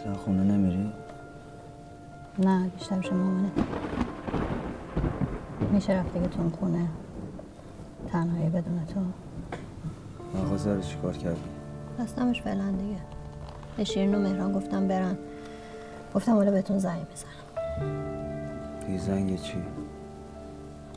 اصلا خونه نمیری؟ نه بیشتر پیش مامانه میشه رفت دیگه تو خونه تنهایی بدون تو مغازه رو چیکار کردی؟ بستمش فعلا دیگه به شیرین و مهران گفتم برن گفتم حالا بهتون زنگ بزنم بی زنگ چی؟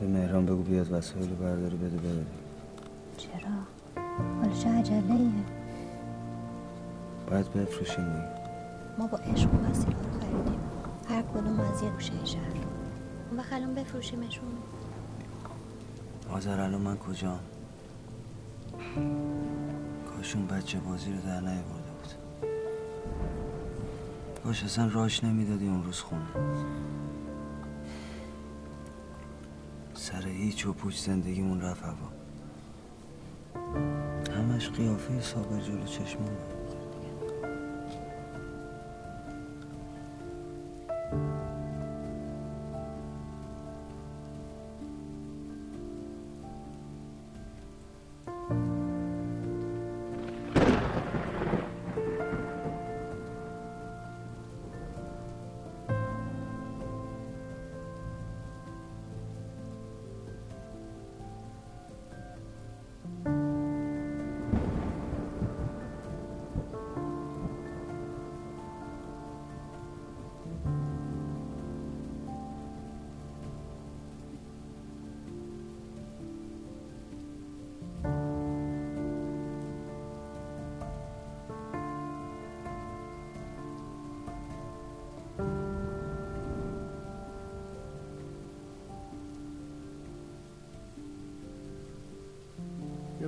به مهران بگو بیاد وسایل برداری بده ببری چرا؟ حالا چه عجله ایه؟ باید بفروشیم دیگه ما با عشق و وسیله خریدیم. هر کدوم از یه گوشه شهر. اون وقت الان بفروشیمشون. آذر الان من کجام؟ کاشون بچه بازی رو در نیاورده بود. کاش اصلا راش نمی‌دادی اون روز خونه. سر هیچ و پوچ زندگیمون رفت هوا. همش قیافه صابر جلو چشمونه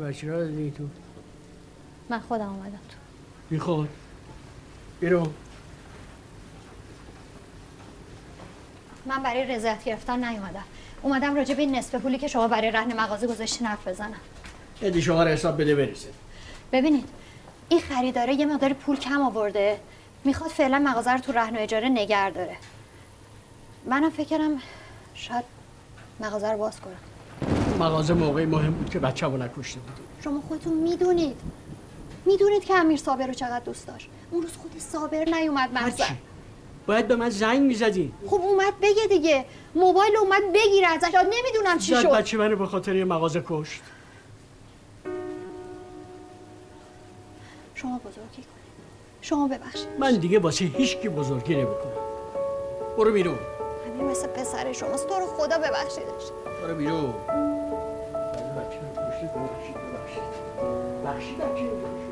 بچه را دادی تو؟ من خودم اومدم تو. بی خود. بیرو. من برای رضایت گرفتن نیومدم. اومدم راجع به این نصف پولی که شما برای رهن مغازه گذاشتین حرف بزنم. ادی شما رو حساب بده برسه ببینید این خریداره یه مقدار پول کم آورده. می‌خواد فعلا مغازه رو تو رهن و اجاره نگر داره. منم فکرم شاید مغازه رو باز کنم. مغازه موقعی مهم بود که بچه رو نکشته بودیم شما خودتون می‌دونید. می‌دونید که امیر صابر رو چقدر دوست داشت. اون روز خود صابر نیومد هرچی. باید به من زنگ می‌زدی خب اومد بگه دیگه. موبایل اومد بگیره ازش. نمی‌دونم چی شد. بچه منو به خاطر یه مغازه کشت. شما بزرگی کنید. شما ببخشید. من دیگه واسه هیچ کی بزرگی نمی‌کنم. برو بیرون. امیر مثل پسر شماست. تو رو خدا ببخشیدش. برو بیرون. کشته ببخشید ببخشید. بخشید بچه رو کشته.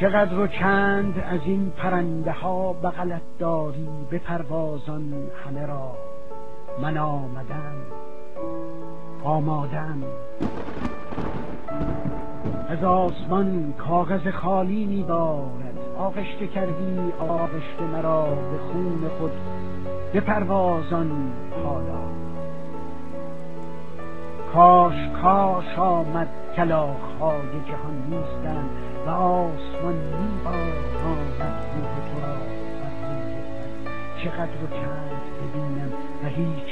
چقدر و چند از این پرنده ها بغلت داری به پروازان همه را؟ من آمدم آمادم. از آسمان کاغذ خالی میبارد. آغشته کردی آغشته مرا به خون خود به پروازان حالا کاش کاش آمد کلاخهای جهان نیستند و آسمان میباراند روح تو را. چقدر و چند ببینم و هیچگاه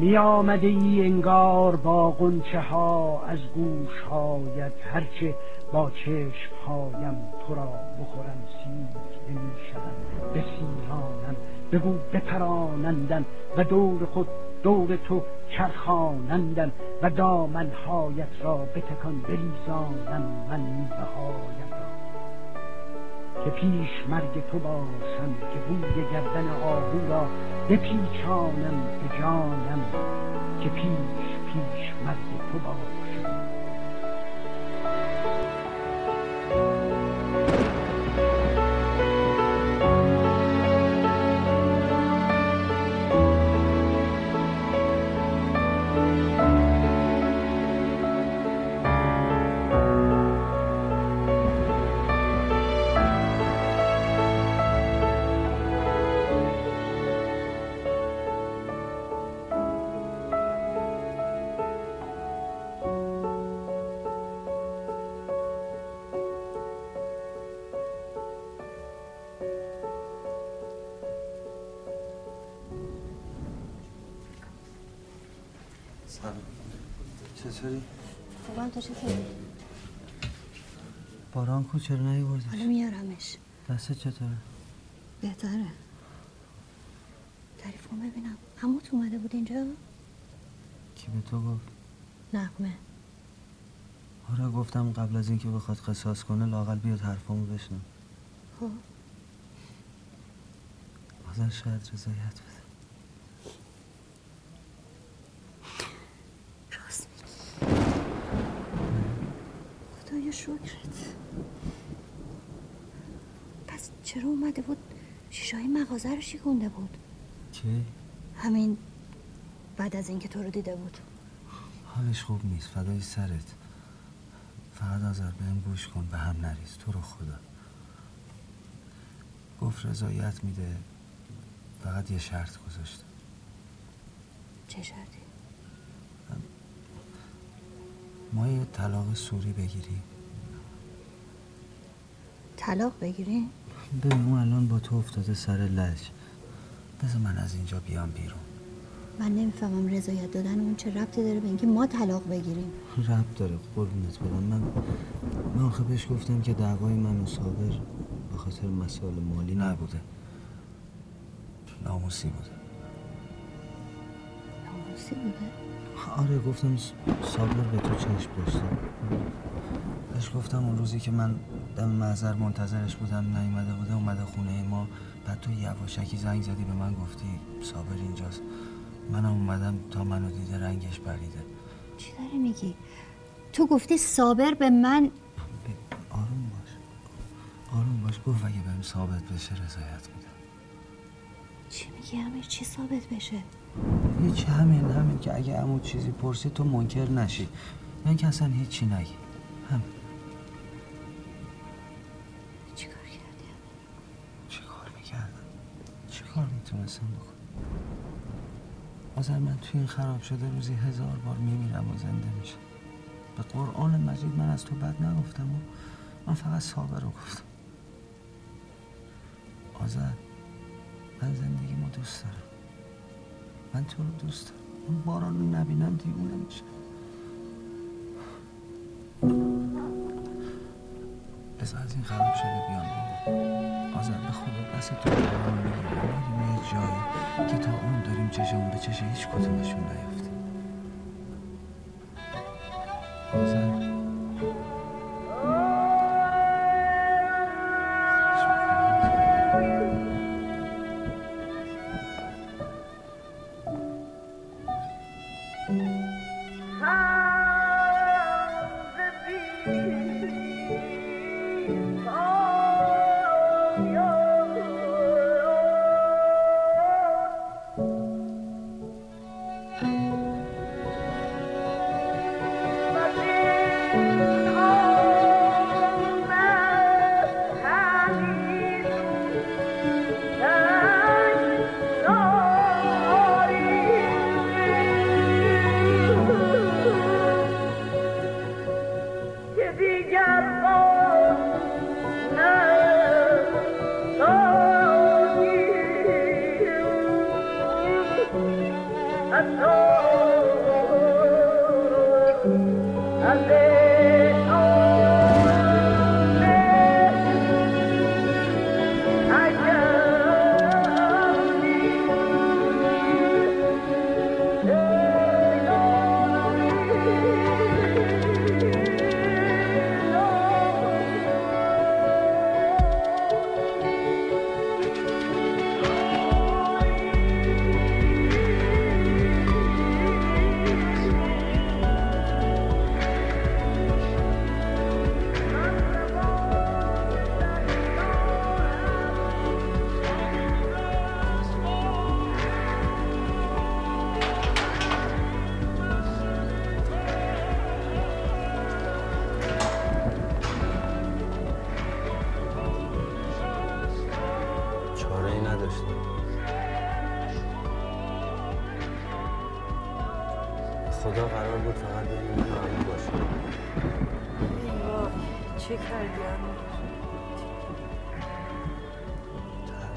می آمده ای انگار با قنچه ها از گوش هایت هرچه با چشم هایم تو را بخورم سیر نمی شود بسیرانم بگو بپرانندم و دور خود دور تو چرخانندم و دامنهایت را بتکان بریزانم من را که پیش مرگ تو باشم که بوی گردن آهو را بپیچانم به جانم که پیش پیش مرگ تو باشم. سلام چطوری؟ خوبم تو چطوری؟ باران کو چرا نیوردیش؟ حالا میارمش دستت چطوره؟ بهتره تعریف کن ببینم هموت اومده بود اینجا؟ کی به تو گفت؟ نقمه آره گفتم قبل از اینکه بخواد قصاص کنه لاقل بیاد حرفامو بشنم خب آزر شاید رضایت بده شکرت. پس چرا اومده بود شیشای مغازه رو شیکونده بود؟ کی؟ همین بعد از اینکه تو رو دیده بود. حالش خوب نیست فدای سرت. فقط آزر بهم گوش کن به هم نریز. تو رو خدا. گفت رضایت میده. فقط یه شرط گذاشته. چه شرطی؟ ما یه طلاق سوری بگیریم. طلاق بگیری؟ ببین اون الان با تو افتاده سر لج. بذار من از اینجا بیام بیرون. من نمی‌فهمم رضایت دادن اون چه ربطی داره به اینکه ما طلاق بگیریم. رب داره قربونت برم. من من آخه بهش گفتم که دعوای من و صابر به خاطر مسائل مالی نبوده. ناموسی بوده. ناموسی بوده؟ آره گفتم صابر به تو چشم داشته بهش گفتم اون روزی که من دم محضر منتظرش بودم نیومده بوده اومده خونه ما. بعد تو یواشکی زنگ زدی به من گفتی صابر اینجاست. منم اومدم تا منو دیده رنگش پریده چی داری میگی؟ تو گفتی صابر به من؟ آروم باش. آروم باش. گفت اگه بهم ثابت بشه رضایت میدم. چی میگی امیر؟ چی ثابت بشه؟ هیچ همین همین که اگه عمو چیزی پرسی تو منکر نشی. یعنی که اصلا هیچی نگی. همین. آذر من توی این خراب شده روزی هزار بار میمیرم و زنده میشم. به قرآن مجید من از تو بد نگفتم و من فقط صابر رو گفتم. آذر من زندگیمو دوست دارم. من تو رو دوست دارم. اون باران رو نبینم دیوونه میشه. بذار از این خراب شده بیام. بیرون آذر به دست تو یه جایی که تا اون داریم چشمون به چش هیچ کدومشون نیفته از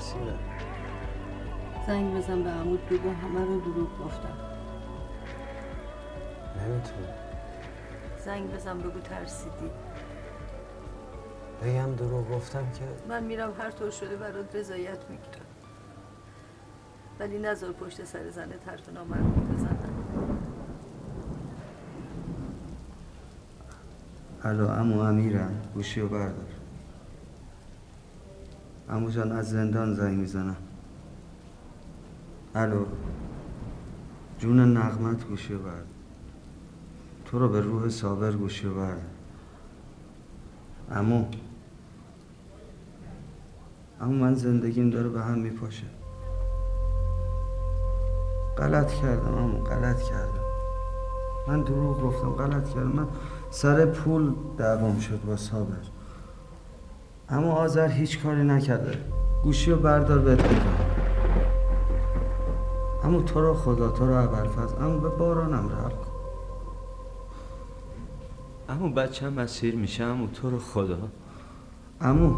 ترسیدم زنگ بزن به عمود بگو همه رو دروغ گفتم. نمی‌تونم. زنگ بزن بگو ترسیدی. بگم دروغ گفتم که من میرم هر طور شده برات رضایت می‌گیرم. ولی نظر پشت سر زنه حرف نامربوط بزنن الو امو امیرم. گوشی رو بردار. امو جان از زندان زنگ می‌زنم. الو. جون نغمت گوشی رو بردار تو رو به روح صابر گوشی رو بردار امو اما من زندگیم داره به هم میپاشه. غلط کردم اما غلط کردم. من دروغ گفتم غلط کردم. من سر پول دعوام شد با صابر. اما آذر هیچ کاری نکرده. گوشی رو بردار بهت بگم. اما تو رو خدا تو رو ابرفز اما به بارانم رحم کن. اما بچه هم مسیر میشه اما تو رو خدا. امو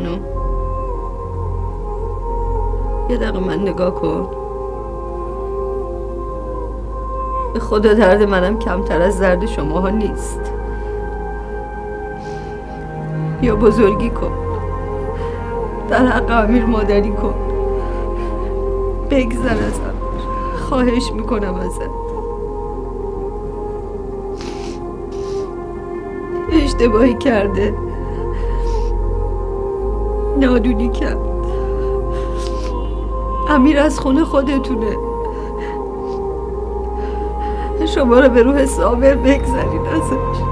خانم. یه دقیقه من نگاه کن. به خدا درد منم کمتر از درد شماها نیست. یا بزرگی کن. در حق امیر مادری کن. بگذر ازم خواهش می‌کنم ازت. اشتباهی کرده. نادونی کرد. امیر از خونه خودتونه. شما رو به روح صابر بگذارین ازش.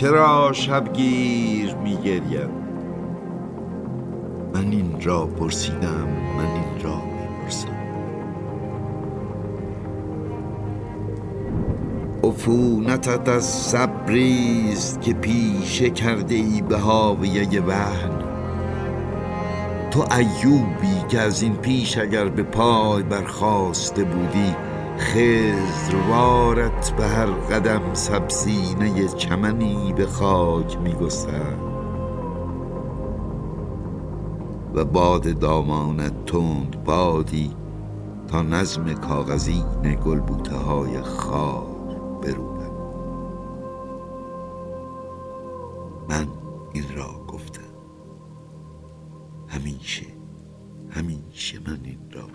چرا شبگیر میگریم من این را پرسیدم من این را می‌پرسم عفونتت از صبریست که پیشه کرده ای به هاویه وهن تو ایوبی که از این پیش اگر به پای برخواسته بودی خزروارت به هر قدم سبسینه چمنی به خاک میگسد و باد دامانت تند بادی تا نظم کاغذین گلبوته های خار بروبد من این را گفتم. همیشه همیشه من این را